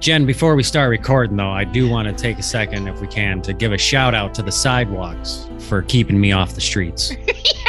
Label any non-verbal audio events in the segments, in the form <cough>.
Jen, before we start recording, though, I do want to take a second, if we can, to give a shout out to the sidewalks for keeping me off the streets. <laughs>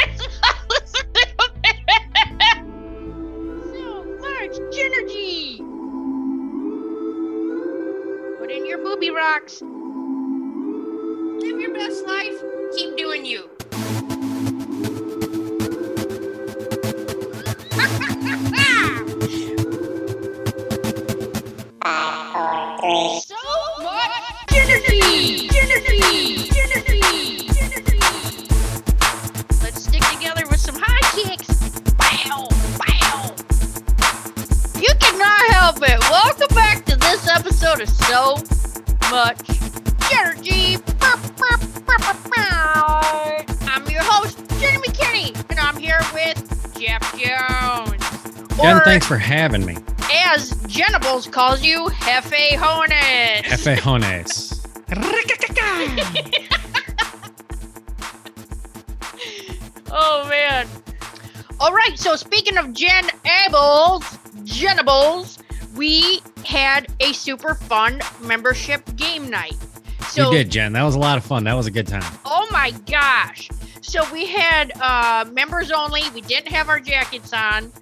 having me. as Jenables calls you, Hefe Hones. Efejones. <laughs> <laughs> Oh man. All right, so speaking of Jen Ables, Jenables, we had a super fun membership game night. So you did, Jen. That was a lot of fun. That was a good time. Oh my gosh. So we had uh members only. We didn't have our jackets on.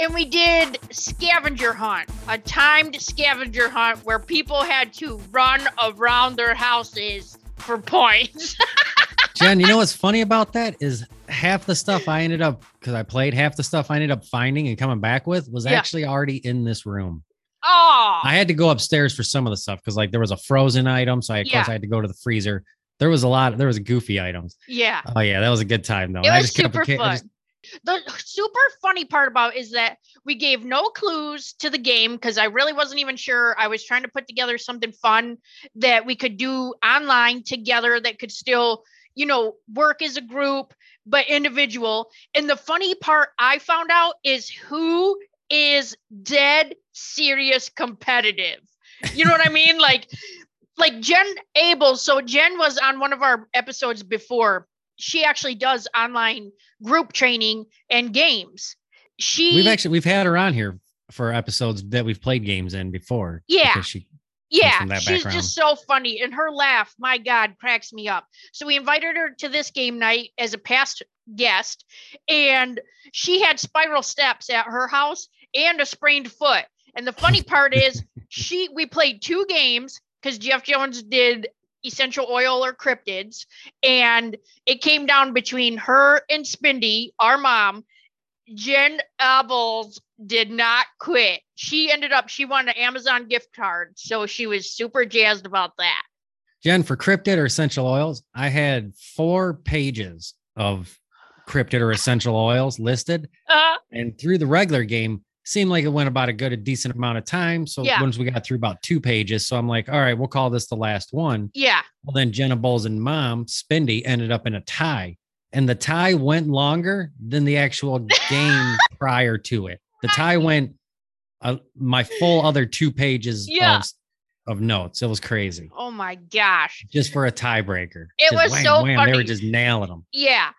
And we did scavenger hunt, a timed scavenger hunt where people had to run around their houses for points. <laughs> Jen, you know what's funny about that is half the stuff I ended up because I played half the stuff I ended up finding and coming back with was Yeah. actually already in this room. oh, I had to go upstairs for some of the stuff because like there was a frozen item, so I, of Yeah. course I had to go to the freezer. There was a lot. There was goofy items. yeah. Oh yeah, that was a good time though. It I was just kept super a ca- I fun. just- The super funny part about is that we gave no clues to the game because I really wasn't even sure. I was trying to put together something fun that we could do online together that could still, you know, work as a group but individual. And the funny part I found out is who is dead serious competitive. You know what I mean? Like like Jen Abel. So Jen was on one of our episodes before. She actually does online group training and games. She we've actually we've had her on here for episodes that we've played games in before. Yeah. she yeah, she's background. just so funny, and her laugh, my God, cracks me up. So we invited her to this game night as a past guest, and she had spiral steps at her house and a sprained foot. And the funny part is, <laughs> she we played two games because Jeff Jones did essential oil or cryptids, and it came down between her and Spindy, our mom. Jen Abels did not quit. She ended up she won an Amazon gift card, so she was super jazzed about that. Jen for cryptid or essential oils. I had four pages of cryptid or essential oils listed, Uh, and through the regular game, seemed like it went about a good, a decent amount of time. So Yeah. once we got through about two pages, so I'm like, all right, we'll call this the last one. yeah, Well, then Jenna Bowles and mom, Spindy, ended up in a tie. And the tie went longer than the actual game <laughs> prior to it. The tie went uh, my full other two pages Yeah. of, of notes. It was crazy. oh my gosh, Just for a tiebreaker. It Just was so They were just nailing them. yeah,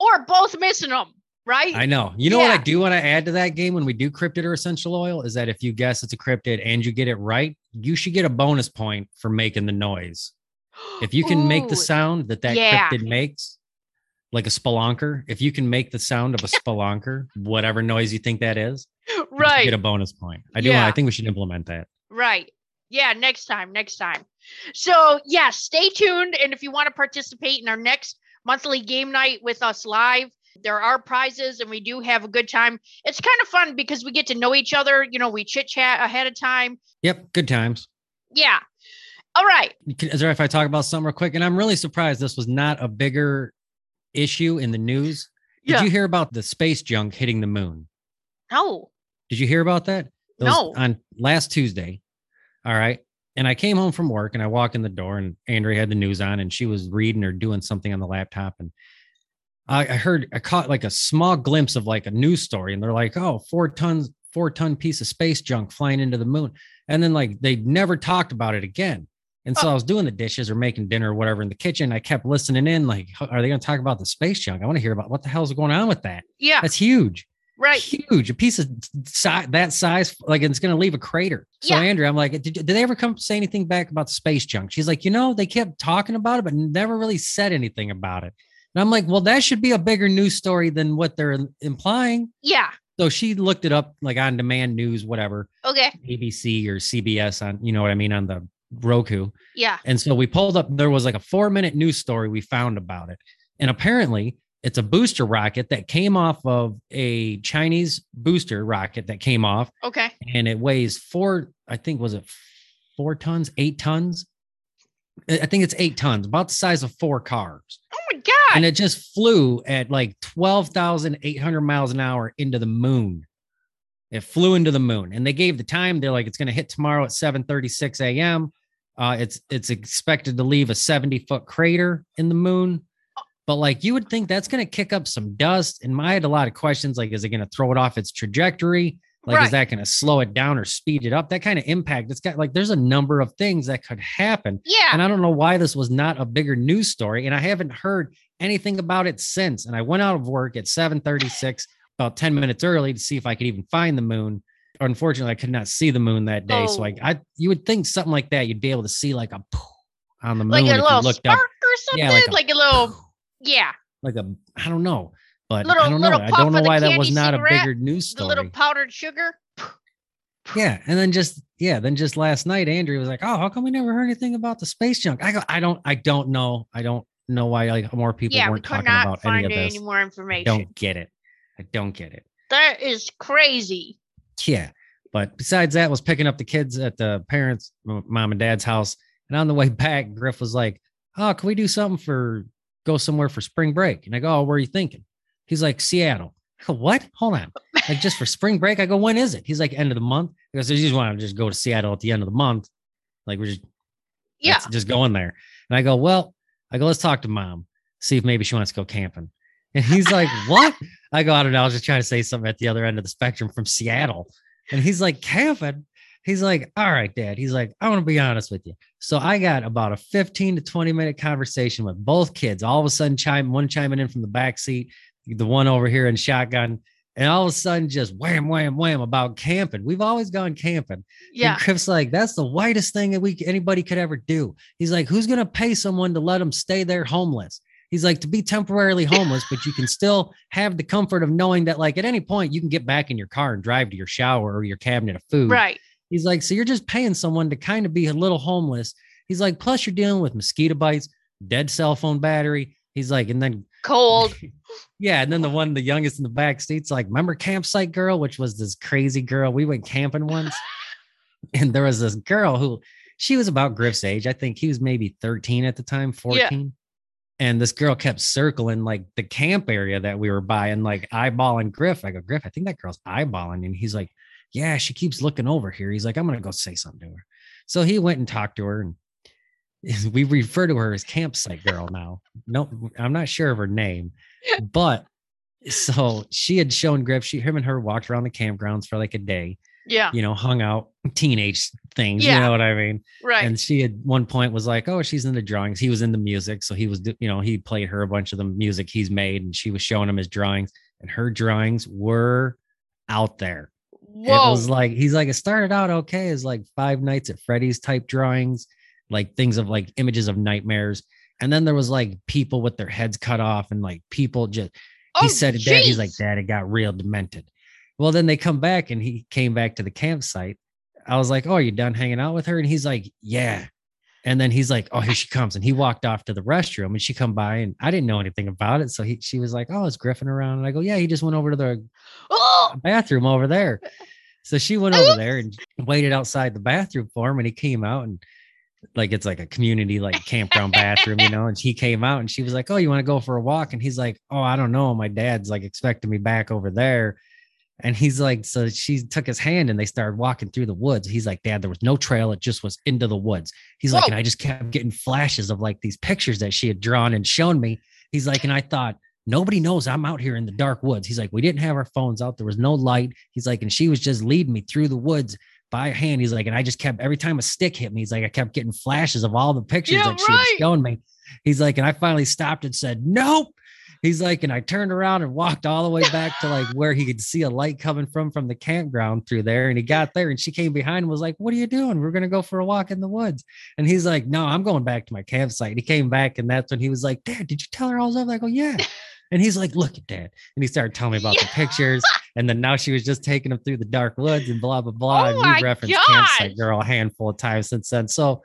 or both missing them, right? I know. You know what I do want to add to that game when we do cryptid or essential oil is that if you guess it's a cryptid and you get it right, you should get a bonus point for making the noise. if you can make the <gasps> sound that that yeah. cryptid makes, like a spelunker, if you can make the sound of a spelunker, whatever noise you think that is, <laughs> you right, get a bonus point. I do. Yeah. I think we should implement that. right. Yeah, next time, next time. So yeah, stay tuned, and if you want to participate in our next monthly game night with us live. There are prizes and we do have a good time. It's kind of fun because we get to know each other. You know, we chit chat ahead of time. Yep, good times. Yeah. All right. Is there if I talk about something real quick? And I'm really surprised this was not a bigger issue in the news. Did Yeah. you hear about the space junk hitting the moon? No. Did you hear about that? Was No. On last Tuesday. All right. And I came home from work and I walk in the door and Andrea had the news on and she was reading or doing something on the laptop. And I, I heard, I caught like a small glimpse of like a news story and they're like, oh, four tons, four ton piece of space junk flying into the moon. And then like they never talked about it again. And so. I was doing the dishes or making dinner or whatever in the kitchen. I kept listening in, like, are they going to talk about the space junk? I want to hear about what the hell's going on with that. Yeah. That's huge. Right. huge, a piece of si- that size, like it's going to leave a crater. So Yeah. Andrea, I'm like, did, did they ever come say anything back about the space junk? She's like, you know, they kept talking about it, but never really said anything about it. And I'm like, well, that should be a bigger news story than what they're implying. Yeah. So she looked it up like on demand news, whatever, Okay. ABC or CBS on, you know what I mean, on the Roku. Yeah. And so we pulled up, there was like a four minute news story we found about it. And apparently it's a booster rocket that came off of a Chinese booster rocket that came off Okay. and it weighs four, I think, was it four tons, eight tons? I I think it's eight tons, about the size of four cars. God. And it just flew at like 12,800 miles an hour into the moon. It flew into the moon and they gave the time. They're like, it's going to hit tomorrow at 7 36 a.m. Uh, it's it's expected to leave a 70 foot crater in the moon. But like you would think that's going to kick up some dust. And I had a lot of questions like, is it going to throw it off its trajectory? Like, Right. is that going to slow it down or speed it up? That kind of impact. It's got like, there's a number of things that could happen. yeah. And I don't know why this was not a bigger news story. And I haven't heard anything about it since. And I went out of work at 736, about 10 minutes early to see if I could even find the moon. Unfortunately, I could not see the moon that day. So I, Oh. I you would think something like that, you'd be able to see like a on the moon like a little spark up or something. Yeah, like like a little. Yeah. like a I don't know. But Little- I don't know. I don't know why that was not a bigger news story. The little powdered sugar. <sighs> Yeah. And then just yeah, then just last night, Andrea was like, Oh, how come we never heard anything about the space junk? I go, I don't, I don't know. I don't know why like more people yeah. Weren't could talking about find any of any, this. more I information. don't get it. I don't get it. That is crazy. Yeah. But besides that, was picking up the kids at the parents, mom and dad's house. And on the way <laughs> back, Griff was like, Oh, can we do something for go somewhere for spring break? And I go, Oh, where are you thinking? He's like, Seattle. <laughs> I go, What? Hold on. Like just for spring break? I go, when is it? He's like, end of the month. Because you just want to just go to Seattle at the end of the month. Like we're just Yeah. just going there. And I go, well, I go, let's talk to mom, see if maybe she wants to go camping. <laughs> And he's like, what? I go, I don't know. I was just trying to say something at the other end of the spectrum from Seattle. And he's like, camping. He's like, all right, dad. He's like, I want to be honest with you. So I got about a 15 to 20 minute conversation with both kids. All of a sudden, chime one chiming in from the back seat, the one over here in shotgun. And all of a sudden, just wham, wham, wham about camping. We've always gone camping. Yeah. And like, that's the whitest thing that we anybody could ever do. He's like, who's gonna pay someone to let them stay there homeless? He's like, to be temporarily <laughs> homeless, but you can still have the comfort of knowing that, like, at any point you can get back in your car and drive to your shower or your cabinet of food. Right. He's like, so you're just paying someone to kind of be a little homeless. He's like, plus you're dealing with mosquito bites, dead cell phone battery. He's like, and then Cold. <laughs> yeah, and then the one, the youngest in the back seat's like, remember campsite girl, which was this crazy girl. We went camping once, <laughs> and there was this girl who she was about Griff's age. I think he was maybe 13 at the time, 14. And this girl kept circling like the camp area that we were by and like eyeballing Griff. I go, Griff, I think that girl's eyeballing. And he's like, Yeah, she keeps looking over here. He's like, I'm gonna go say something to her. So he went and talked to her and <laughs> we refer to her as campsite girl now. No, I'm not sure of her name, but so she had shown Griff, she him and her walked around the campgrounds for like a day, Yeah. you know, hung out, teenage things, Yeah. you know what I mean? Right. And she at one point was like, "Oh, she's into drawings." He was into music, so he was, you know, he played her a bunch of the music he's made, and she was showing him his drawings, and her drawings were out there. Whoa. It was like he's like it started out okay as like Five Nights at Freddy's type drawings, like things of like images of nightmares, and then there was like people with their heads cut off, and like people just he Oh, said it dad he's like dad it got real demented. Well then they come back and he came back to the campsite. I was like oh are you done hanging out with her? And he's like yeah. And then he's like oh here she comes. And he walked off to the restroom and she come by and i didn't know anything about it. So he, she was like oh is griffin around? And i go yeah he just went over to the Oh, bathroom over there. So she went oh! over there and waited outside the bathroom for him and he came out and like it's like a community like campground bathroom, you know. And he came out and she was like, "Oh, you want to go for a walk?" And he's like, "Oh, I don't know. My dad's like expecting me back over there." And he's like, so she took his hand and they started walking through the woods. He's like, Dad, there was no trail. It just was into the woods. He's like, and I just kept getting flashes of like these pictures that she had drawn and shown me. He's like, and I thought, nobody knows I'm out here in the dark woods. He's like, we didn't have our phones out. There was no light. He's like, and she was just leading me through the woods by hand. He's like, and I just kept every time a stick hit me, he's like, I kept getting flashes of all the pictures Yeah, that she was showing me. He's like, and I finally stopped and said, Nope. He's like, and I turned around and walked all the way back to like where he could see a light coming from from the campground through there. And he got there and she came behind and was like, What are you doing? We're gonna go for a walk in the woods. And he's like, No, I'm going back to my campsite. And he came back and that's when he was like, Dad, did you tell her I was over? I go, Yeah. And he's like, Look at that. And he started telling me about the pictures. And then now she was just taking him through the dark woods and blah blah blah. Oh and we referenced gosh. campsite girl a handful of times since then. So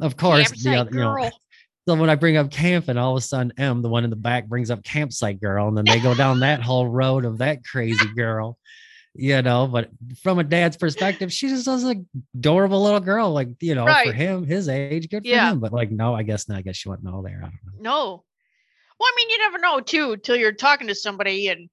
of course, the other, you know, <laughs> so when I bring up camp, and all of a sudden M, the one in the back, brings up campsite girl, and then they go down that whole road of that crazy <laughs> girl, you know. But from a dad's perspective, she just was an adorable little girl, like you know, for him, his age, good for Yeah. him. But like, no, I guess not. I guess she wouldn't know there. I don't know. No. Well, I mean, you never know too till you're talking to somebody, and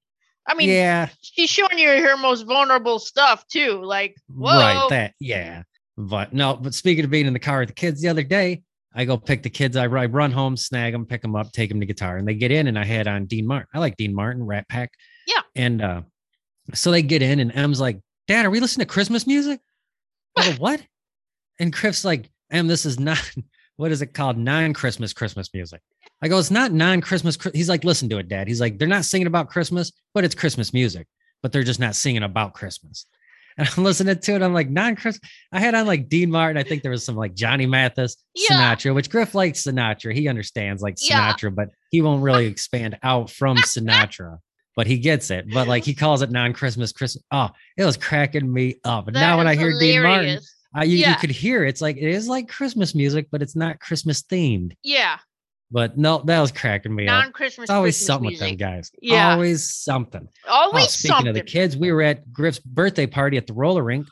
I mean, yeah, she's showing you her most vulnerable stuff too. Like, whoa, right. That yeah. But no, but speaking of being in the car with the kids the other day, I go pick the kids. I, I run home, snag them, pick them up, take them to guitar, and they get in. And I had on Dean Martin. I like Dean Martin, Rat Pack. Yeah. And uh, so they get in, and M's like, "Dad, are we listening to Christmas music?" I go, <laughs> "What?" And Griff's like, "Em, this is not <laughs> what is it called? Non-Christmas Christmas music." I go, "It's not non-Christmas." He's like, "Listen to it, Dad." He's like, "They're not singing about Christmas, but it's Christmas music, but they're just not singing about Christmas." <laughs> And I'm listening to it. I'm like, non-Christmas. I had on like Dean Martin. I think there was some like Johnny Mathis, Yeah. Sinatra, which Griff likes Sinatra. He understands like Yeah. Sinatra, but he won't really <laughs> expand out from Sinatra. But he gets it. But like he calls it non-Christmas Christmas. Oh, it was cracking me up. And now when I hear Dean Martin, hilarious. I, you, you could hear it's like it is like Christmas music, but it's not Christmas themed. yeah, But no, that was cracking me up. non-Christmas. It's always Christmas something music. with them guys. Yeah. Always something. Always oh, speaking something. of the kids, we were at Griff's birthday party at the roller rink.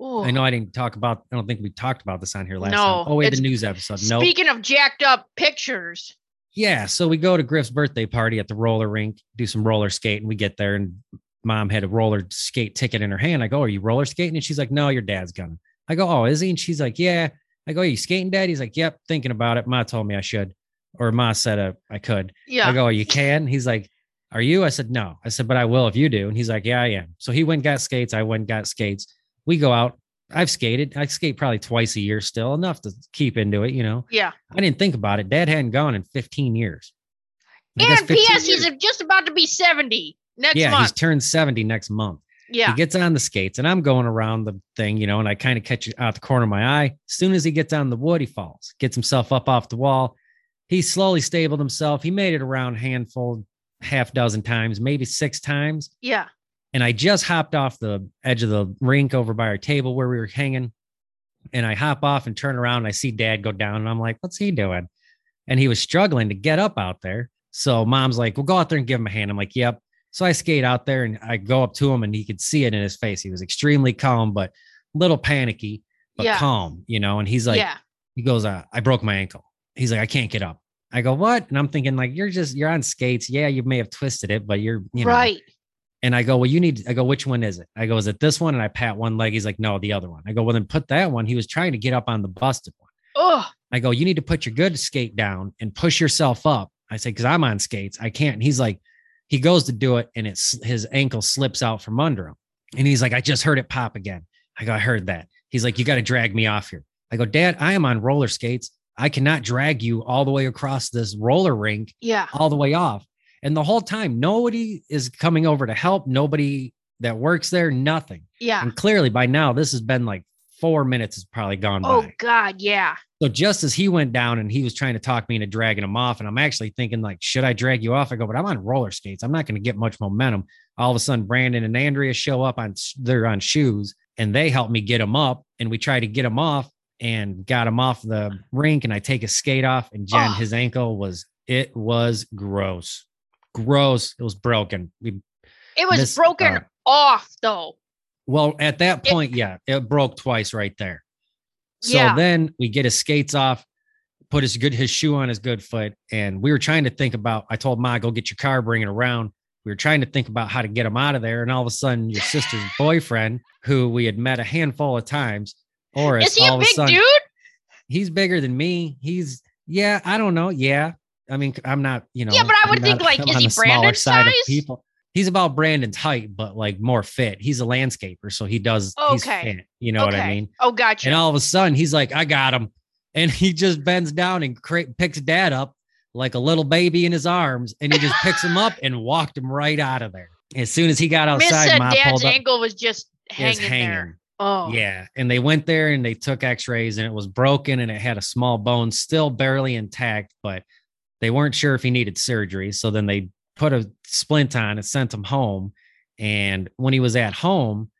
Ooh. I know I didn't talk about. I don't think we talked about this on here last No, time. Oh wait, the news episode. No, Speaking of jacked up pictures, yeah. So we go to Griff's birthday party at the roller rink, do some roller skating. We get there and mom had a roller skate ticket in her hand. I go, "Are you roller skating?" And she's like, "No, your dad's gonna." I go, "Oh, is he?" And she's like, "Yeah." I go, "Are you skating, dad?" He's like, "Yep, thinking about it." Ma told me I should, or Ma said uh, I could. yeah, I go, "You can?" He's like, "Are you?" I said, "No." I said, "But I will if you do." And he's like, "Yeah, I am." So he went and got skates. I went and got skates. We go out. I've skated. I skate probably twice a year still, enough to keep into it, you know. yeah. I didn't think about it. Dad hadn't gone in 15 years. And 15 P.S. years. He's just about to be seventy next yeah, he's month. turned 70 next month. yeah, He gets on the skates and I'm going around the thing, you know, and I kind of catch it out the corner of my eye. As soon as he gets on the wood, he falls, gets himself up off the wall. He slowly stabled himself. He made it around handful, half dozen times, maybe six times. yeah. And I just hopped off the edge of the rink over by our table where we were hanging. And I hop off and turn around and I see dad go down. And I'm like, what's he doing? And he was struggling to get up out there. So mom's like, well, go out there and give him a hand. I'm like, yep. So I skate out there and I go up to him and he could see it in his face. He was extremely calm, but a little panicky, but Yeah. calm, you know. And he's like, yeah, he goes, uh, I broke my ankle. He's like, I can't get up. I go, what? And I'm thinking, like, you're just, you're on skates. Yeah, you may have twisted it, but you're, you know, right. and I go, well, you need, I go, which one is it? I go, is it this one? And I pat one leg. He's like, no, the other one. I go, well, then put that one. He was trying to get up on the busted one. Oh, I go, you need to put your good skate down and push yourself up. I say, because I'm on skates. I can't. And he's like, he goes to do it and it's his ankle slips out from under him. And he's like, I just heard it pop again. I go, I heard that. He's like, you got to drag me off here. I go, Dad, I am on roller skates. I cannot drag you all the way across this roller rink yeah, all the way off. And the whole time, nobody is coming over to help. Nobody that works there, nothing. yeah. And clearly by now, this has been like four minutes has probably gone Oh by. God, yeah. So just as he went down and he was trying to talk me into dragging him off, and I'm actually thinking like, should I drag you off? I go, but I'm on roller skates. I'm not going to get much momentum. All of a sudden, Brandon and Andrea show up on they're on shoes, and they help me get him up, and we try to get him off and got him off the rink, and I take his skate off, and Jen, Oh. his ankle was it was gross, gross. It was broken. We It was Miss- broken uh, off though. well, at that It- point, yeah, it broke twice right there. So Yeah. then we get his skates off, put his good his shoe on his good foot, and we were trying to think about. I told Ma, go get your car, bring it around. We were trying to think about how to get him out of there, and all of a sudden, your sister's <sighs> boyfriend, who we had met a handful of times, or Is he a big a sudden, dude? he's bigger than me. He's yeah, I don't know. Yeah, I mean, I'm not, you know. Yeah, but I I'm would think, not- like, I'm <laughs> is he the smaller Brandon's side of size? people. He's about Brandon's height, but like more fit. He's a landscaper, so he does. He's Okay. fit. You know what I mean? Oh, gotcha. And all of a sudden, he's like, "I got him," and he just bends down and cra- picks Dad up like a little baby in his arms, and he just picks him up <laughs> and walked him right out of there. As soon as he got Miss outside, said Ma dad's ankle was just is hanging, there. Oh, Yeah. And they went there and they took x-rays and it was broken and it had a small bone still barely intact, but they weren't sure if he needed surgery. So then they put a splint on and sent him home. And when he was at home,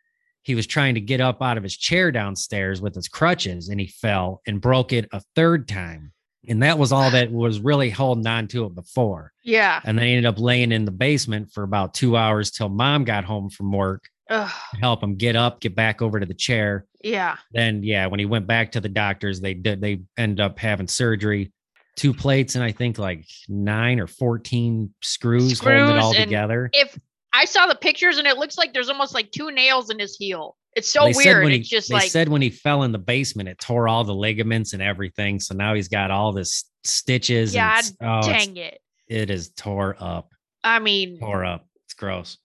he was trying to get up out of his chair downstairs with his crutches and he fell and broke it a third time. And that was all that was really holding on to it before. yeah. And they ended up laying in the basement for about two hours till mom got home from work Ugh, help him get up, get back over to the chair yeah. then yeah, when he went back to the doctors, they did they end up having surgery, two plates, and I think like nine or fourteen screws, holding it all together. If I saw the pictures and it looks like there's almost like two nails in his heel. It's so They weird. when he- It's just they like said when he fell in the basement, it tore all the ligaments and everything. So now he's got all this stitches. and God oh, it's- oh, dang it. it is tore up, I mean, tore up. It's gross.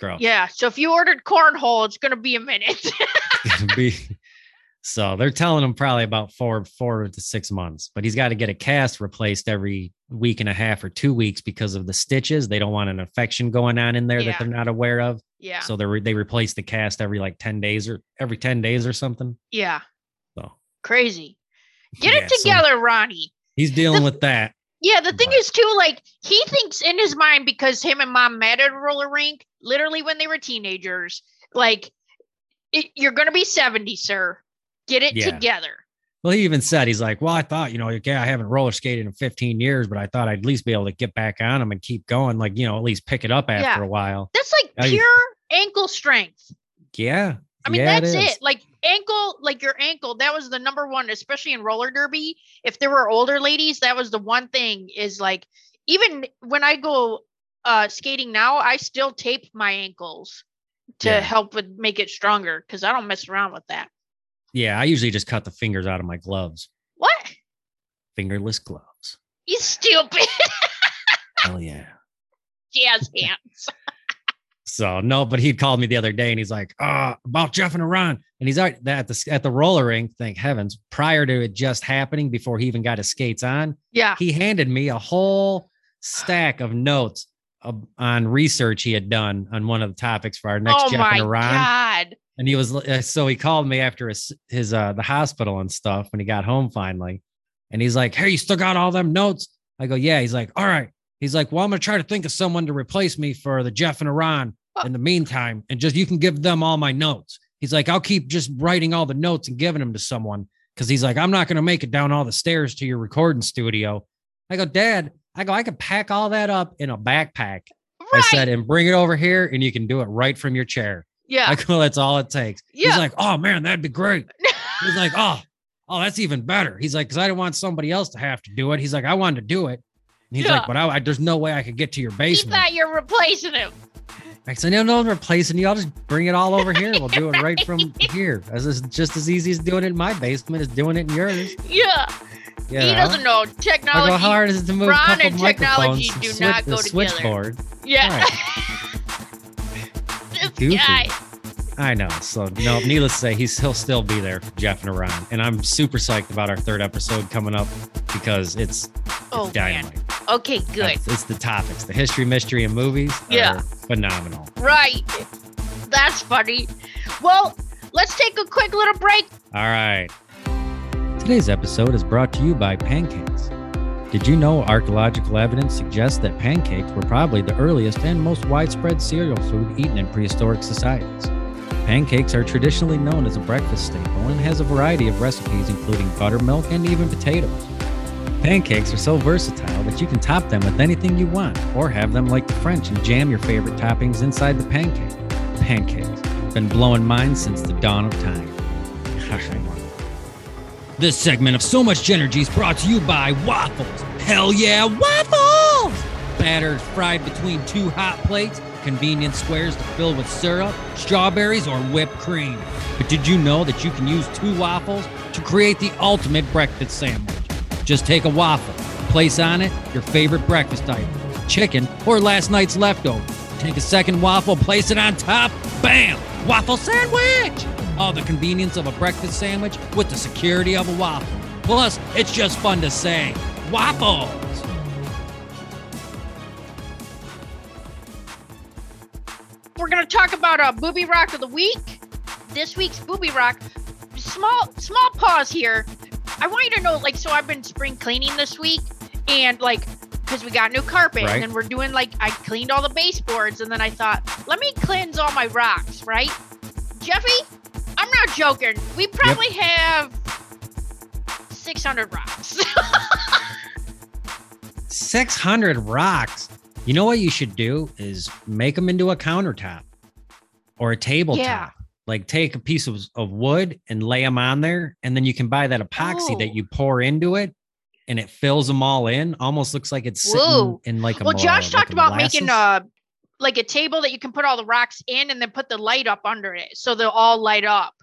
Gross. yeah. So if you ordered cornhole, it's gonna be a minute. <laughs> Be- <laughs> so they're telling him probably about four, four to six months, but he's got to get a cast replaced every week and a half or two weeks because of the stitches. They don't want an infection going on in there Yeah. that they're not aware of. yeah. So they re- they replace the cast every like 10 days or every 10 days or something. yeah. So Crazy. Get yeah, it so together, Ronnie. he's <laughs> dealing with that. Yeah, the thing But- is too, like he thinks in his mind because him and mom met at a roller rink, literally when they were teenagers. Like, it, you're gonna be 70, sir. Get it Yeah. together. Well, he even said, he's like, well, I thought, you know, okay, I haven't roller skated in 15 years, but I thought I'd at least be able to get back on them and keep going, like, you know, at least pick it up after Yeah. a while. That's like pure ankle strength. Yeah. I mean, yeah, that's is. it. Like ankle, like your ankle, that was the number one, especially in roller derby. If there were older ladies, that was the one thing is like, even when I go uh skating now, I still tape my ankles to Yeah. help with make it stronger because I don't mess around with that. Yeah. I usually just cut the fingers out of my gloves, What? fingerless gloves. You stupid <laughs> Hell yeah. jazz hands. <laughs> So no, but he called me the other day and he's like, uh, about Jeff and Iran. And he's at at the at the roller rink, thank heavens, prior to it just happening, before he even got his skates on, Yeah. he handed me a whole stack of notes of, on research he had done on one of the topics for our next oh Jeff and Iran. god. And he was uh, so he called me after his his uh the hospital and stuff when he got home finally. And he's like, Hey, you still got all them notes? I go, Yeah. He's like, All right. He's like, Well, I'm gonna try to think of someone to replace me for the Jeff and Iran <laughs> in the meantime. And just you can give them all my notes. He's like, I'll keep just writing all the notes and giving them to someone. Cause he's like, I'm not gonna make it down all the stairs to your recording studio. I go, Dad, I go, I could pack all that up in a backpack. I said, and bring it over here and you can do it right from your chair. yeah. I go, that's all it takes. Yeah. He's like, oh man, that'd be great. <laughs> He's like, oh, oh, that's even better. He's like, because I didn't want somebody else to have to do it. He's like, I wanted to do it. And he's Yeah. like, but I, I, there's no way I could get to your he basement. thought you're replacing him. I said, no, no, I'm replacing you. I'll just bring it all over here. We'll do it right from <laughs> here. As is just as easy as doing it in my basement as doing it in yours. Yeah. Yeah. He doesn't know go, technology. how hard is it to move Ron a couple and technology do not go together. switchboard. yeah. <laughs> this Goofy. guy. I know. So no, needless to say, he's he'll still be there for Jeff and Iran. And I'm super psyched about our third episode coming up because it's, it's Oh man. Okay, good. That's- It's the topics. The history, mystery, and movies Yeah. phenomenal. Right. That's funny. Well, let's take a quick little break. All right. Today's episode is brought to you by pancakes. Did you know archaeological evidence suggests that pancakes were probably the earliest and most widespread cereal food eaten in prehistoric societies? Pancakes are traditionally known as a breakfast staple and has a variety of recipes including buttermilk and even potatoes. Pancakes are so versatile that you can top them with anything you want or have them like the French and jam your favorite toppings inside the pancake. Pancakes. Been blowing minds since the dawn of time. This segment of So Much Genergy is brought to you by Waffles. Hell yeah, waffles! Batter fried between two hot plates, convenient squares to fill with syrup, strawberries, or whipped cream. But did you know that you can use two waffles to create the ultimate breakfast sandwich? Just take a waffle, place on it your favorite breakfast item, chicken, or last night's leftovers. Take a second waffle, place it on top, bam! Waffle sandwich! All the convenience of a breakfast sandwich with the security of a waffle. Plus, it's just fun to say. Waffles! Want to talk about a booby rock of the week? This week's booby rock. Small small pause here. I want you to know, like, so I've been spring cleaning this week, and like, because we got new carpet, Right. and then we're doing like, I cleaned all the baseboards, and then I thought, let me cleanse all my rocks, right? Jeffy, I'm not joking. We probably have 600 rocks. <laughs> 600 rocks. You know what you should do is make them into a countertop or a tabletop. Yeah. Like take a piece of, of wood and lay them on there. And then you can buy that epoxy Oh. that you pour into it and it fills them all in. Almost looks like it's sitting Whoa. in like a well, Josh like talked about making a like a table that you can put all the rocks in, and then put the light up under it, so they'll all light up.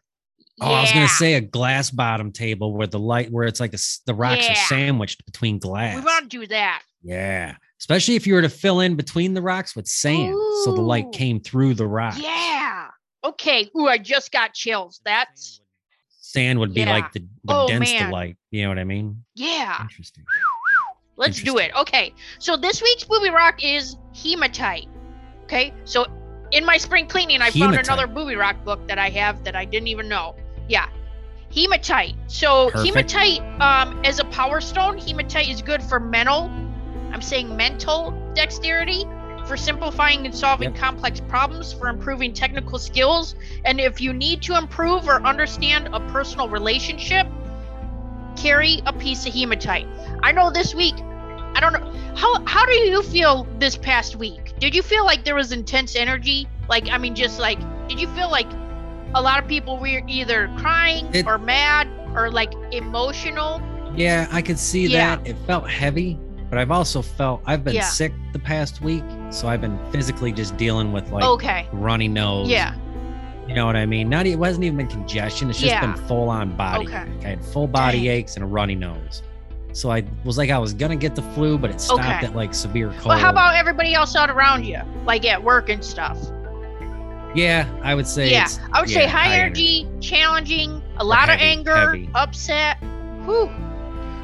Oh, I was gonna say a glass bottom table where the light, where it's like a the rocks Yeah. are sandwiched between glass. we want to do that. yeah, especially if you were to fill in between the rocks with sand, so the light came through the rocks. Yeah. Okay. Ooh, I just got chills. That's sand would be Yeah. like the would Oh, dense man. the light. You know what I mean? yeah. Interesting. Let's do it. Okay. So this week's booby rock is hematite. Okay. So in my spring cleaning, I found another booby rock book that I have that I didn't even know. Yeah. Hematite. So Perfect. hematite, um, as a power stone, hematite is good for mental. I'm saying mental dexterity for simplifying and solving Yep. complex problems, for improving technical skills, and if you need to improve or understand a personal relationship, carry a piece of hematite. I know this week, I don't know how how do you feel this past week? Did you feel like there was intense energy? Like I mean just like did you feel like a lot of people were either crying It- or mad or like emotional? Yeah, I could see Yeah. that. It felt heavy, but I've also felt I've been Yeah. sick the past week, so I've been physically just dealing with like okay. runny nose. Yeah. You know what I mean? Not it wasn't even been congestion. It's just Yeah. been full on body. Okay. ache. I had full body Dang. aches and a runny nose. So I was like I was gonna get the flu, but it stopped Okay. at like severe cold. Well, how about everybody else out around you? Like at work and stuff. Yeah, I would say yeah. I would say high, high energy, challenging, a lot of anger, heavy. upset. Whew.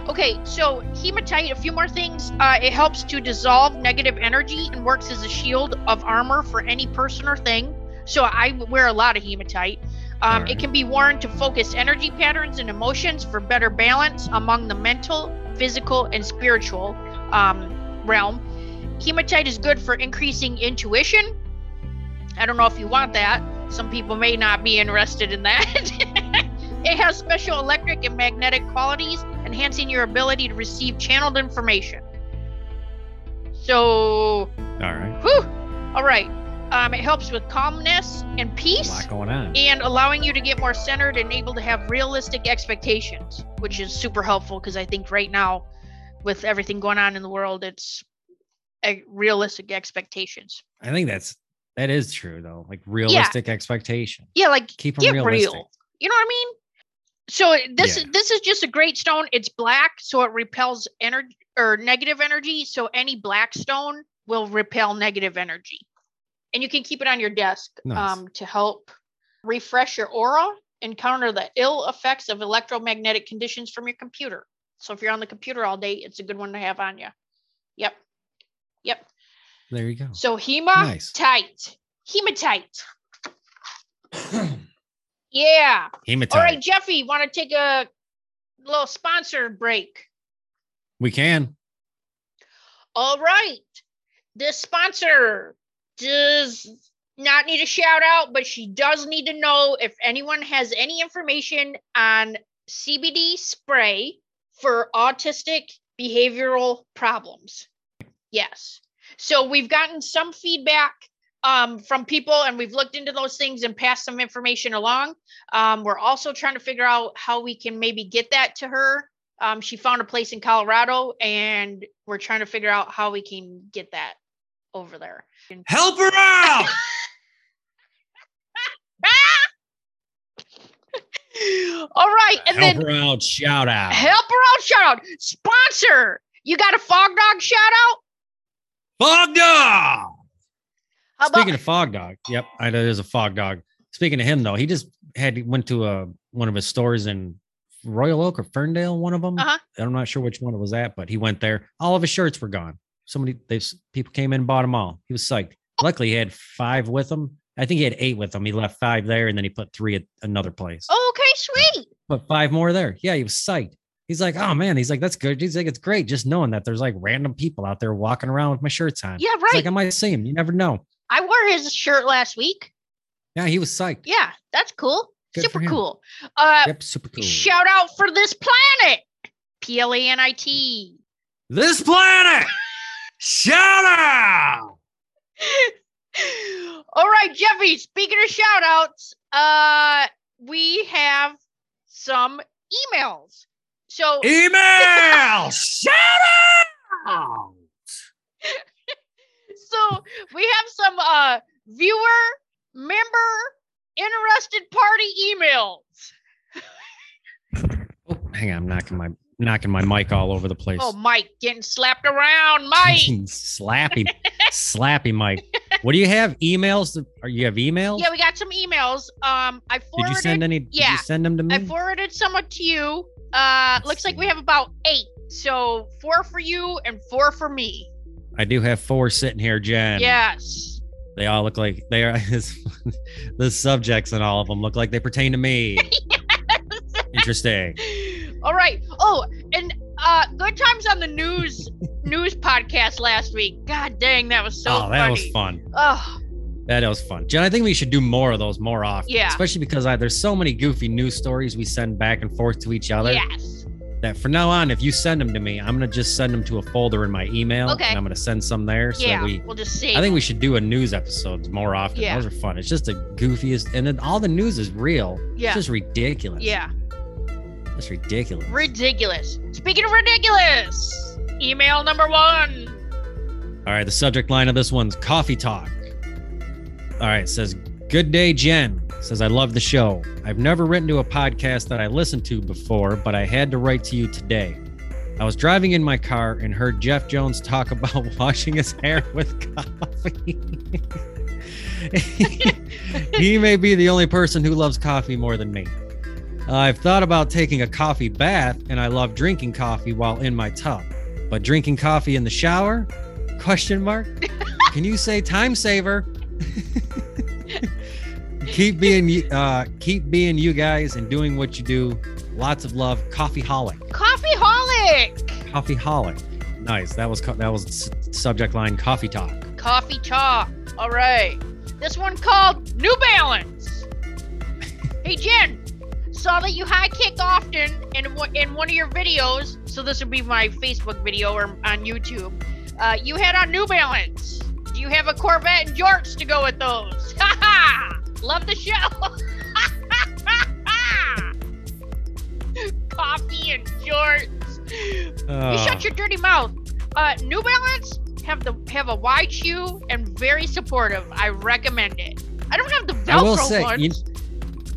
Okay, so hematite, a few more things. Uh, it helps to dissolve negative energy and works as a shield of armor for any person or thing. So I wear a lot of hematite. Um, Alright. It can be worn to focus energy patterns and emotions for better balance among the mental, physical, and spiritual um, realm. Hematite is good for increasing intuition. I don't know if you want that. Some people may not be interested in that. <laughs> it has special electric and magnetic qualities, enhancing your ability to receive channeled information. So, all right. whew, all right. Um, it helps with calmness and A peace lot going on. and allowing you to get more centered and able to have realistic expectations, which is super helpful because I think right now, with everything going on in the world, it's realistic expectations. I think that's that is true though. Like realistic expectation. Yeah, like Keep them realistic. real. You know what I mean? So this Yeah. this is just a great stone. It's black, so it repels energy or negative energy. So any black stone will repel negative energy, and you can keep it on your desk Nice. um, to help refresh your aura and counter the ill effects of electromagnetic conditions from your computer. So if you're on the computer all day, it's a good one to have on you. Yep, yep. There you go. So hema Nice. tight, hematite. Yeah. Hematite. All right, Jeffy, want to take a little sponsor break? We can. All right. This sponsor does not need a shout out, but she does need to know if anyone has any information on CBD spray for autistic behavioral problems. Yes. So we've gotten some feedback um, from people, and we've looked into those things and passed some information along. Um, we're also trying to figure out how we can maybe get that to her. Um, she found a place in Colorado, and we're trying to figure out how we can get that over there. Help her out. <laughs> All right, and Help then her out. Shout out. help her out. Shout out sponsor. You got a fog dog shout out? Fog dog. How about Speaking of fog dog, yep, I know there's a fog dog. Speaking of him though, he just had went to a one of his stores in Royal Oak or Ferndale, one of them. Uh-huh. I'm not sure which one it was at, but he went there. All of his shirts were gone. Somebody, they people came in and bought them all. He was psyched. Luckily, he had five with him, I think he had eight with him. He left five there, and then he put three at another place. Oh, okay, sweet. But five more there. Yeah, he was psyched. He's like, oh man, he's like, that's good. He's like, it's great just knowing that there's like random people out there walking around with my shirts on. Yeah, It's right. like I might see him. You never know. I wore his shirt last week. Yeah, he was psyched. Yeah, that's cool. Good Super cool. Uh, Yep, super cool. shout out for this planet. P L A N I T. this planet. Shout out. <laughs> All right, Jeffy, speaking of shout outs, uh, we have some emails. So Email. <laughs> Shout out. So we have some uh viewer member interested party emails. Oh, hang on, I'm knocking my knocking my mic all over the place. Oh, Mike getting slapped around, Mike. <laughs> slappy, slappy Mike. What do you have? Emails? Or you have emails? yeah, we got some emails. Um, I forwarded. Did you send any? Yeah, send them to me? I forwarded some to you. Uh, looks like we have about eight. So four for you and four for me. I do have four sitting here, Jen. Yes. They all look like they are. <laughs> the subjects and all of them look like they pertain to me. <laughs> Interesting. All right. Oh, and uh, good times on the news <laughs> news podcast last week. God dang, that was so oh, funny. that was fun. Oh, That was fun, Jen. I think we should do more of those more often. Yeah. Especially because I, there's so many goofy news stories we send back and forth to each other. yes. That from now on, if you send them to me, I'm gonna just send them to a folder in my email. Okay. And I'm gonna send some there. So Yeah. that we we'll just see. I think we should do a news episodes more often. Yeah. Those are fun. It's just the goofiest, and then all the news is real. Yeah. It's just ridiculous. yeah. It's ridiculous. Ridiculous. Speaking of ridiculous, email number one. all right. The subject line of this one's coffee talk. All right. It says, Good day, Jen. Says, I love the show. I've never written to a podcast that I listened to before, but I had to write to you today. I was driving in my car and heard Jeff Jones talk about <laughs> washing his hair with coffee. <laughs> he may be the only person who loves coffee more than me. I've thought about taking a coffee bath and I love drinking coffee while in my tub. But drinking coffee in the shower? Question mark. <laughs> Can you say time saver? Keep being you- uh keep being you guys and doing what you do. Lots of love. Coffee holic. Coffee holic. Coffee holic. Nice. That was co- that was subject line coffee talk. Coffee talk. All right. This one called New Balance. hey Jen, saw that you high kick often in one- in one of your videos. So this would be my Facebook video or on YouTube. Uh, you had on New Balance. Do you have a Corvette and jorts to go with those? <laughs> Ha ha! Love the show. <laughs> Coffee and. You Uh, shut your dirty mouth. Uh, New Balance have the have a wide shoe and very supportive. I recommend it. I don't have the Velcro I will say, ones. you,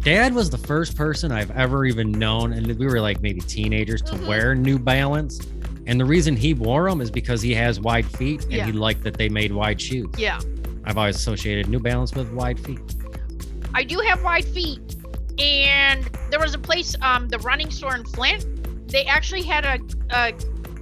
Dad was the first person I've ever even known, and we were like maybe teenagers to Mhm. wear New Balance. And the reason he wore them is because he has wide feet, and Yeah. he liked that they made wide shoes. yeah, I've always associated New Balance with wide feet. I do have wide feet, and there was a place, um, the running store in Flint. They actually had a, a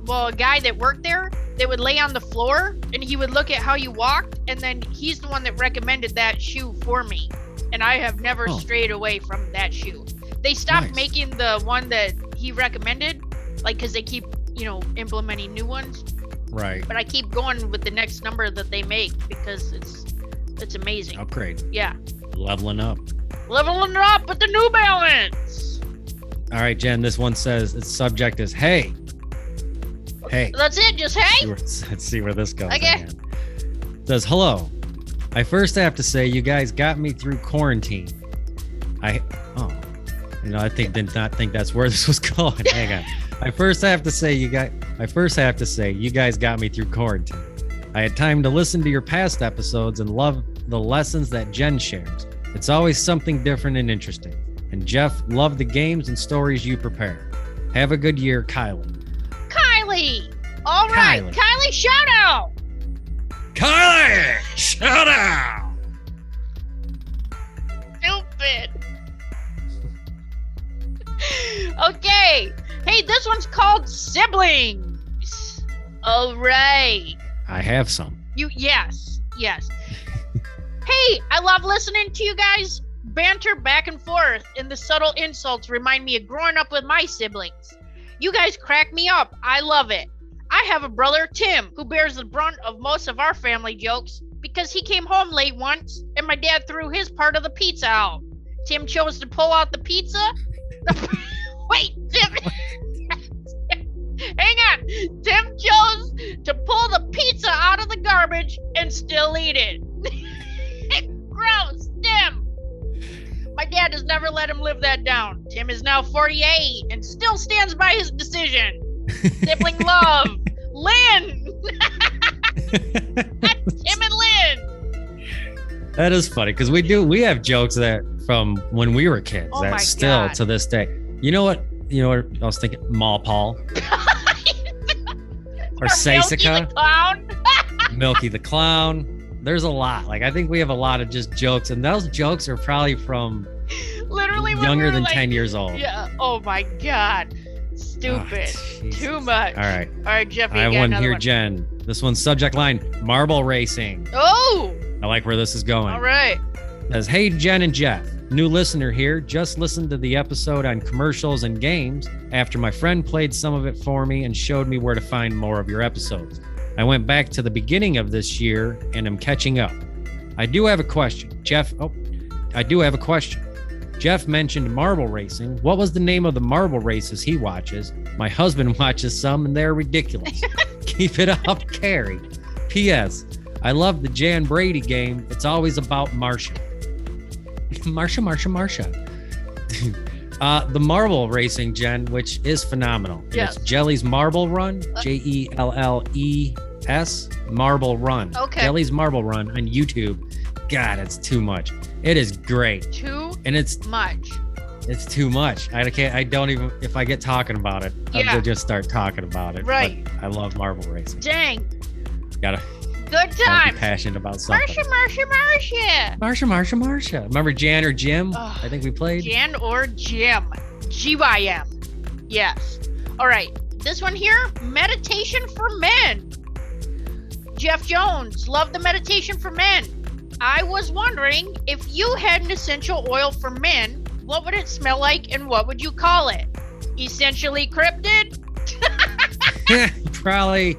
well, a guy that worked there. That would lay on the floor, and he would look at how you walked, and then he's the one that recommended that shoe for me. And I have never Oh. strayed away from that shoe. They stopped Nice. making the one that he recommended, like because they keep, you know, implementing new ones. Right. But I keep going with the next number that they make because it's it's amazing. Upgrade. Yeah, Leveling up. leveling up with the New Balance. All right, Jen. This one says its subject is hey. Hey. That's it. Just See hey. where- <laughs> Let's see where this goes. Okay. Says hello. I first have to say you guys got me through quarantine. I oh, you know I think did not think that's where <laughs> this was going. Hang on. I first have to say you got. I first have to say you guys got me through quarantine. I had time to listen to your past episodes and love the lessons that Jen shares. It's always something different and interesting. And Jeff, love the games and stories you prepare. Have a good year, Kylie. Kylie. All right, Kylie. Kylie. Shout out. Kylie, shout out. Stupid. <laughs> okay. Hey, this one's called siblings. All right. I have some. You yes, yes. Hey, I love listening to you guys banter back and forth, and the subtle insults remind me of growing up with my siblings. You guys crack me up. I love it. I have a brother, Tim, who bears the brunt of most of our family jokes because he came home late once and my dad threw his part of the pizza out. Tim chose to pull out the pizza. <laughs> Wait, Tim. <laughs> Hang on. Tim chose to pull the pizza out of the garbage and still eat it. Gross, Tim. My dad has never let him live that down. Tim is now 48 and still stands by his decision. Sibling <laughs> love. Lynn. <laughs> <laughs> Tim and Lynn. That is funny because we do we have jokes that from when we were kids Oh that still God. to this day. You know what? You know what I was thinking? Maw Paul or Milky the clown. Milky the Clown. There's a lot. Like I think we have a lot of just jokes, and those jokes are probably from Literally when we younger than like, 10 years old. Yeah. Oh my god. Oh, Stupid. Ah, Too much. All right. All right, Jeffy. I have one here, one. Jen. This one's subject line marble racing. Oh, I like where this is going. all right. Says, Hey, Jen and Jeff, new listener here. Just listened to the episode on commercials and games after my friend played some of it for me and showed me where to find more of your episodes. I went back to the beginning of this year and am catching up. I do have a question. Jeff, oh, I do have a question. Jeff mentioned marble racing. What was the name of the marble races he watches? My husband <laughs> watches some and they're ridiculous. <laughs> Keep it up, Carrie. P.S. I love the Jan Brady game. It's always about Marsha. <laughs> Marsha, Marsha, Marsha. Uh, the marble racing, Jen, which is phenomenal. Yes. It's Jelle's Marble Run, J E L L E S, Marble Run. Okay. Jelle's Marble Run on YouTube. God, it's too much. It is great, Too and it's much. it's too much. I can't. I don't even. If I get talking about it, Yeah. I'll just start talking about it. but Right. I love marble racing. Dang. Gotta, Good gotta time. passionate about something. Marsha, Marsha, Marsha. Marsha, Marsha, Marsha. Remember Jan or Jim? Ugh. I think we played. Jan or Jim. GYM. Yes. All right. This one here meditation for men. Jeff Jones, love the meditation for men. I was wondering if you had an essential oil for men, what would it smell like and what would you call it? Essentially cryptid? <laughs> <laughs> Probably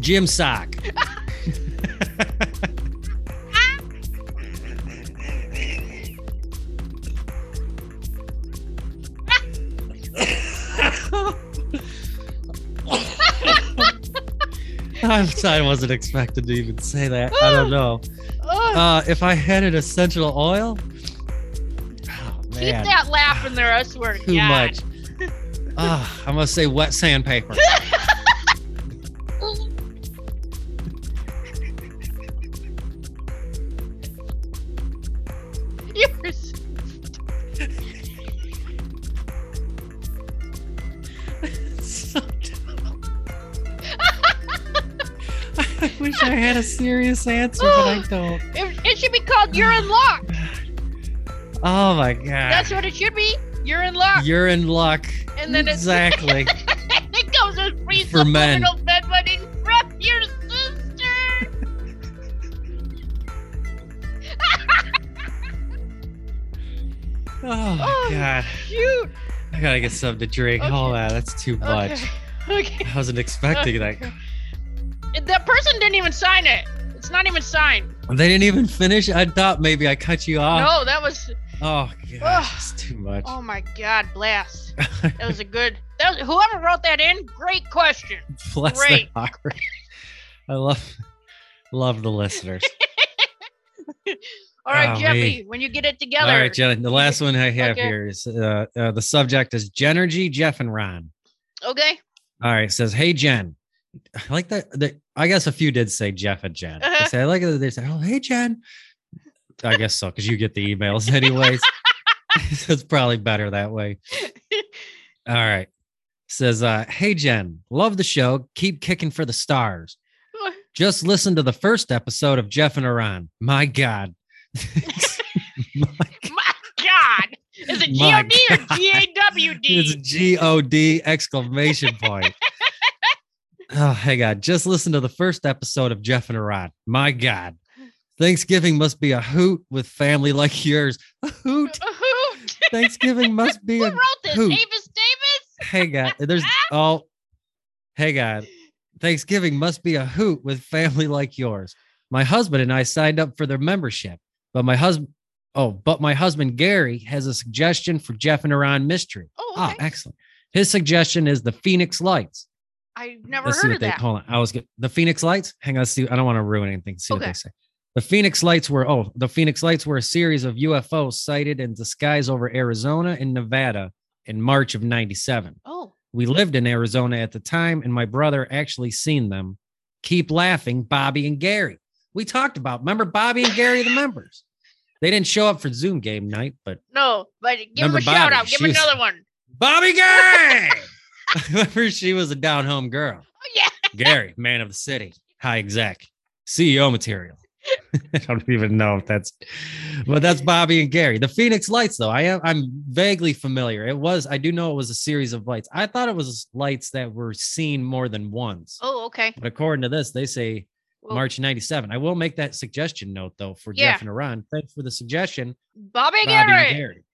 Jim Sock. <laughs> I <laughs> wasn't expected to even say that. I don't know. <gasps> Uh, if I had an essential oil, oh, keep man, that laugh in there, I swear to too God. much. <laughs> Ah, I'm gonna say wet sandpaper. <laughs> I <laughs> wish I had a serious answer, but I <gasps> don't. it, it should be called You're in Luck. Oh my god. That's what it should be. You're in luck. You're in luck. And then it's- exactly. <laughs> it comes with free For men. supplemental bed money from your sister. <laughs> oh my Oh, god. Shoot. I gotta get something to drink. Okay. Hold on, that's too much. Okay. Okay. I wasn't expecting that. That person didn't even sign it. It's not even signed. They didn't even finish. I thought maybe I cut you off. No, that was. Oh Ugh. it's too much. Oh my God, blast. <laughs> That was a good. That was whoever wrote that in. Great question. Bless great. <laughs> I love love the listeners. <laughs> All right, Oh, Jeffy, when you get it together. All right, Jen. The last one I have Okay. here is uh, uh, the subject is Genergy, Jeff, and Ron. Okay. All right, it says, "Hey Jen." I like that. The, I guess a few did say Jeff and Jen. They <laughs> say I like it. that They say, "Oh, hey Jen." I guess so because you get the emails anyways. <laughs> <laughs> so it's probably better that way. All right. Says, uh, "Hey Jen, love the show. Keep kicking for the stars. Just listen to the first episode of Jeff and Iran. My God." My God. Is it G-O-D or G-A-W-D? It's G O D exclamation point. Oh, hey God, just listen to the first episode of Jeff and Iran. My God. Thanksgiving must be a hoot with family like yours. A hoot. Who <laughs> Thanksgiving must be a wrote this? hoot. Avis Davis? Hey God, there's <laughs> oh, hey God, Thanksgiving must be a hoot with family like yours. My husband and I signed up for their membership, but my husband, oh, but my husband Gary has a suggestion for Jeff and Iran mystery. Oh, Ah, okay. excellent. His suggestion is the Phoenix Lights. I never Let's see what of they that. hold on. I was good. The Phoenix Lights. Hang on, let's see. I don't want to ruin anything. See what they say. The Phoenix Lights were oh, the Phoenix Lights were a series of UFOs sighted in the skies over Arizona and Nevada in March of 97. Oh, We lived in Arizona at the time, and my brother actually seen them. Keep laughing, Bobby and Gary. We talked about, remember Bobby and Gary, the <laughs> members. They didn't show up for Zoom game night, but no, but give them a shout out. Give was- another one. Bobby Gary. <laughs> remember she was a down home girl. Oh, yeah. Gary, man of the city, high exec, CEO material. <laughs> I don't even know if that's, but that's Bobby and Gary. The Phoenix Lights, though, I am I'm vaguely familiar. It was I do know it was a series of lights. I thought it was lights that were seen more than once. Oh, okay. But according to this, they say March '97. I will make that suggestion note though for Yeah. Jeff and Iran. Thanks for the suggestion, Bobby, Bobby and Gary.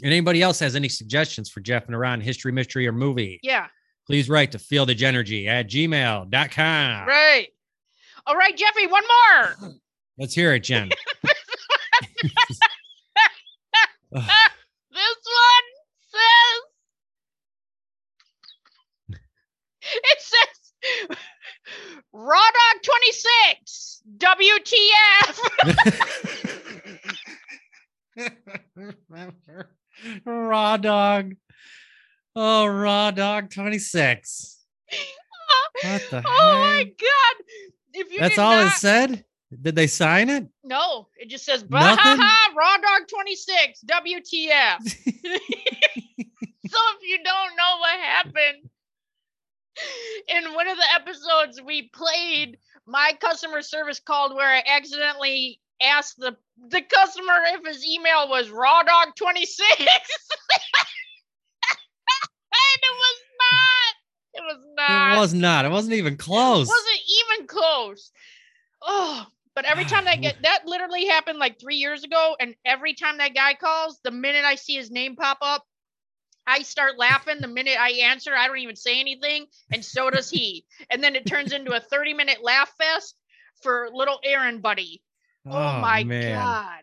Gary. And anybody else has any suggestions for Jeff and Iran, history, mystery, or movie? Yeah, Please write to fieldagenergy at gmail.com. right. All right, Jeffy, one more. <laughs> Let's hear it, Jen. <laughs> This one says <laughs> it says Raw Dog 26 WTF. Raw dog. Oh, raw dog 26. <laughs> What the oh my heck? god. If you That's did all not, it said? Did they sign it? No, it just says Nothing? "Bahaha, Raw Dog 26 WTF. <laughs> so if you don't know what happened, in one of the episodes we played, my customer service called where I accidentally asked the the customer if his email was raw dog 26. <laughs> and it was not. It was not. it was not. It wasn't even close. wasn't even close. Oh, but every ah, time that get that literally happened like three years ago, and every time that guy calls, the minute I see his name pop up, I start laughing. The minute I answer, I don't even say anything, and so does he. And then it turns into a 30 minute laugh fest for little Aaron buddy. Oh, oh, my man. god.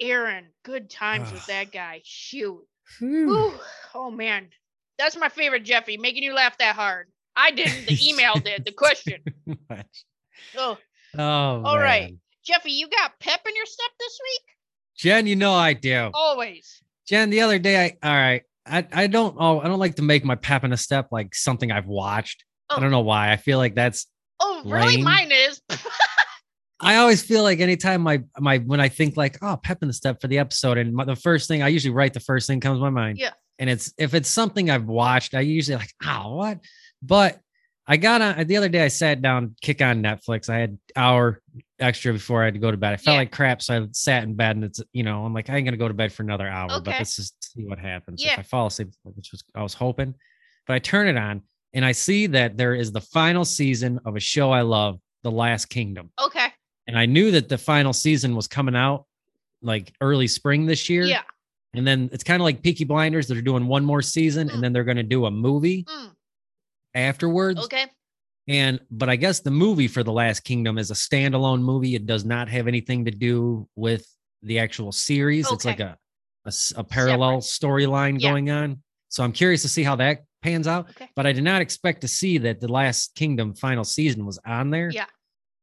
Aaron, good times with that <sighs> guy. Shoot. Oh man. That's my favorite Jeffy, making you laugh that hard. I didn't, the email did, the question. <laughs> Oh, oh, All right. Jeffy, you got pep in your step this week? Jen, you know I do. Always. Jen, the other day, I all right. I, I don't oh I don't like to make my pep in a step like something I've watched. Oh. I don't know why. I feel like that's Oh, really? Lame. Mine is. <laughs> I always feel like anytime my my when I think like oh pep in the step for the episode and my, the first thing I usually write the first thing comes to my mind. Yeah. And it's if it's something I've watched, I usually like oh what, but I got on the other day. I sat down, kick on Netflix. I had hour extra before I had to go to bed. I felt Yeah. like crap, so I sat in bed and it's you know I'm like I ain't gonna go to bed for another hour, but let's just see what happens Yeah. if I fall asleep, which was I was hoping. But I turn it on and I see that there is the final season of a show I love, The Last Kingdom Okay. And I knew that the final season was coming out like early spring this year. Yeah. And then it's kind of like Peaky Blinders. They're doing one more season Mm. and then they're going to do a movie Mm, afterwards. okay. And, but I guess the movie for The Last Kingdom is a standalone movie. It does not have anything to do with the actual series. Okay. It's like a parallel storyline Yeah. going on. So I'm curious to see how that pans out. Okay. But I did not expect to see that The Last Kingdom final season was on there. Yeah.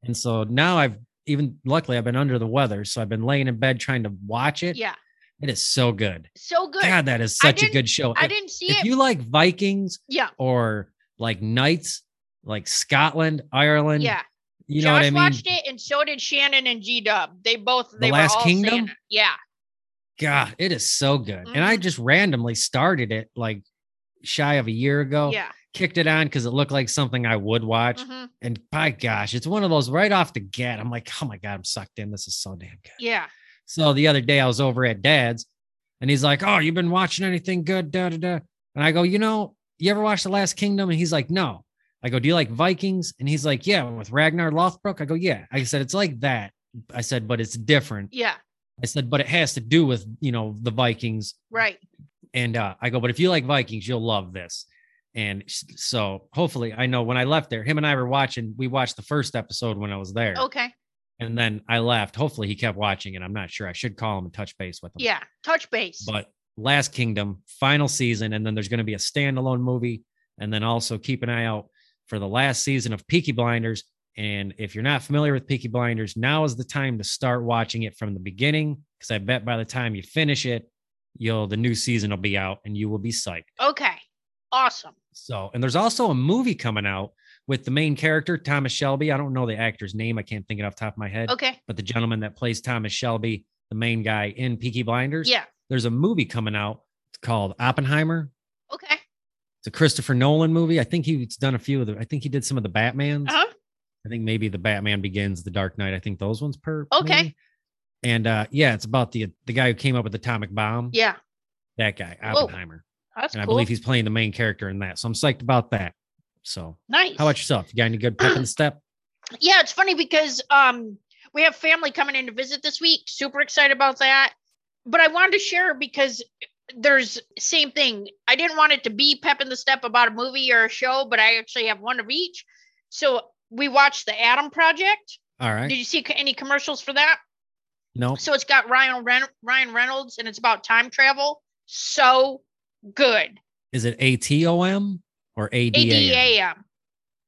And so now I've even luckily I've been under the weather, so I've been laying in bed trying to watch it. Yeah. It is so good. So good. God, that is such a good show. I if, didn't see if it. you like Vikings yeah. or like Knights, like Scotland, Ireland, Yeah. you Josh know what I mean? I watched it and so did Shannon and G Dub. They both they Last were all Kingdom? saying. Yeah. God, it is so good. And I Mhm. just randomly started it like shy of a year ago. Yeah. Kicked it on because it looked like something I would watch. mhm, And by gosh, it's one of those right off the get. I'm like, oh my God, I'm sucked in. This is so damn good. Yeah. So the other day I was over at dad's and he's like, Oh, you've been watching anything good? Da, da, da. And I go, You know, you ever watch The Last Kingdom? And he's like, No. I go, Do you like Vikings? And he's like, Yeah, with Ragnar Lothbrok. I go, Yeah. I said, It's like that, I said, but it's different. Yeah. I said, but it has to do with, you know, the Vikings. Right. And uh, I go, but if you like Vikings, you'll love this. And so hopefully, I know when I left there, him and I were watching, we watched the first episode when I was there. Okay. And then I left. Hopefully, he kept watching it. I'm not sure. I should call him and touch base with him. Yeah. Touch base. But Last Kingdom, final season. And then there's going to be a standalone movie. And then also keep an eye out for the last season of Peaky Blinders. And if you're not familiar with Peaky Blinders, now is the time to start watching it from the beginning. Because I bet by the time you finish it, you'll the new season will be out and you will be psyched. okay. Awesome. So, and there's also a movie coming out with the main character, Thomas Shelby. I don't know the actor's name. I can't think it off the top of my head. Okay. But the gentleman that plays Thomas Shelby, the main guy in Peaky Blinders, Yeah. there's a movie coming out. It's called Oppenheimer. Okay. It's a Christopher Nolan movie. I think he's done a few of the. I think he did some of the Batman's. Uh-huh. I think maybe the Batman Begins, the Dark Knight. I think those ones per. Okay. maybe. And uh yeah, it's about the the guy who came up with the atomic bomb. Yeah. That guy, Oppenheimer. That's and I believe he's playing the main character in that. So I'm psyched about that. So nice. how about yourself? You got any good pep in the <clears throat> step? yeah, it's funny because um we have family coming in to visit this week. Super excited about that. But I wanted to share because there's same thing. I didn't want it to be pep in the step about a movie or a show, but I actually have one of each. So we watched the Adam Project. All right. Did you see any commercials for that? No. So it's got Ryan Ren- Ryan Reynolds and it's about time travel. So good. Is it A T O M or A D A M?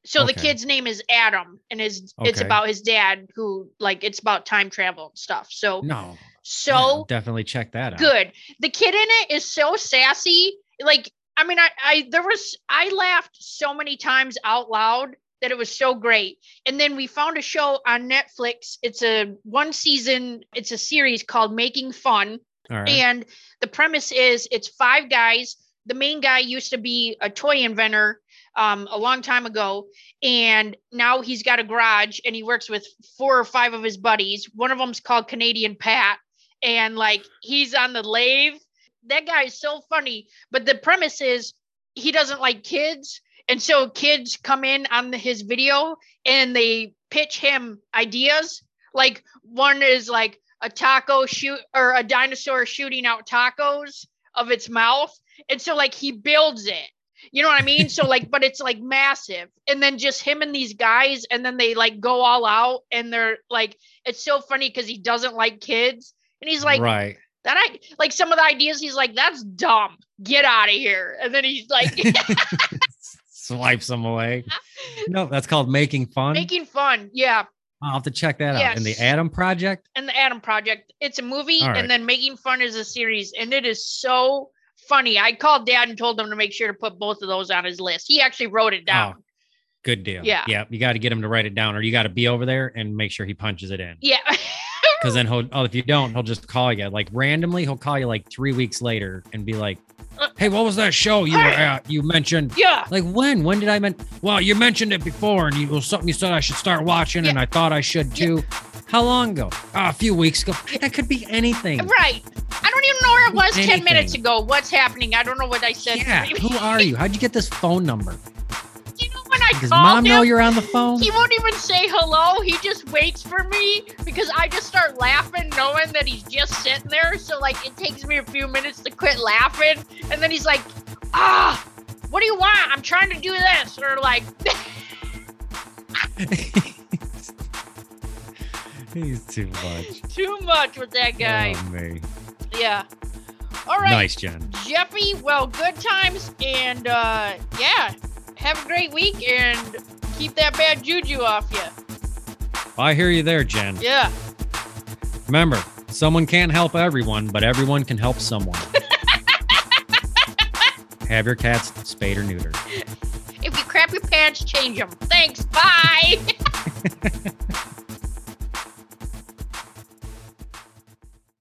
So the kid's name is Adam, and his it's about his dad who like it's about time travel and stuff. So No. so Yeah, definitely check that out. good. The kid in it is so sassy. Like I mean, I I there was I laughed so many times out loud that it was so great. And then we found a show on Netflix. It's a one season. It's a series called Making Fun. Right. And the premise is it's five guys. The main guy used to be a toy inventor um, a long time ago. And now he's got a garage and he works with four or five of his buddies. One of them's called Canadian Pat. And like he's on the lathe. That guy is so funny. But the premise is he doesn't like kids. And so kids come in on his video and they pitch him ideas. Like one is like, a taco shoot or a dinosaur shooting out tacos of its mouth. And so like he builds it. You know what I mean? So like, but it's like massive. And then just him and these guys, and then they like go all out and they're like, it's so funny because he doesn't like kids. And he's like, right. that I like some of the ideas, he's like, that's dumb. Get out of here. And then he's like <laughs> Swipes them away. <laughs> No, that's called making fun. making fun. Yeah. I'll have to check that out. And the Adam Project. and the Adam Project. It's a movie, right. and then Making Fun is a series, and it is so funny. I called Dad and told him to make sure to put both of those on his list. He actually wrote it down. Oh, good deal. Yeah. Yeah. You got to get him to write it down, or you got to be over there and make sure he punches it in. Yeah, <laughs> Because then he'll, oh, if you don't, he'll just call you. Like randomly, he'll call you like three weeks later and be like, hey, what was that show you were at? You mentioned, yeah, like, when? When did I men? Well, you mentioned it before and you, was something you said I should start watching and I thought I should Yeah. too. How long ago? Ah, a few weeks ago. That could be anything. right. I don't even know where it was ten minutes ago. What's happening? I don't know what I said. Yeah. Who are you? How'd you get this phone number? When I Does called mom know you're on the phone? he won't even say hello. He just waits for me because I just start laughing, knowing that he's just sitting there. So like it takes me a few minutes to quit laughing, and then he's like, "Ah, what do you want? I'm trying to do this," or like, <laughs> He's too much. <laughs> "Too much with that guy." Oh, me. Yeah. All right, Nice, Jen. Jeffy. Well, good times, and uh, yeah, have a great week, and keep that bad juju off you. I hear you there, Jen. Yeah. Remember, someone can't help everyone, but everyone can help someone. <laughs> Have your cats spayed or neutered. If you crap your pants, change them. Thanks. Bye. <laughs>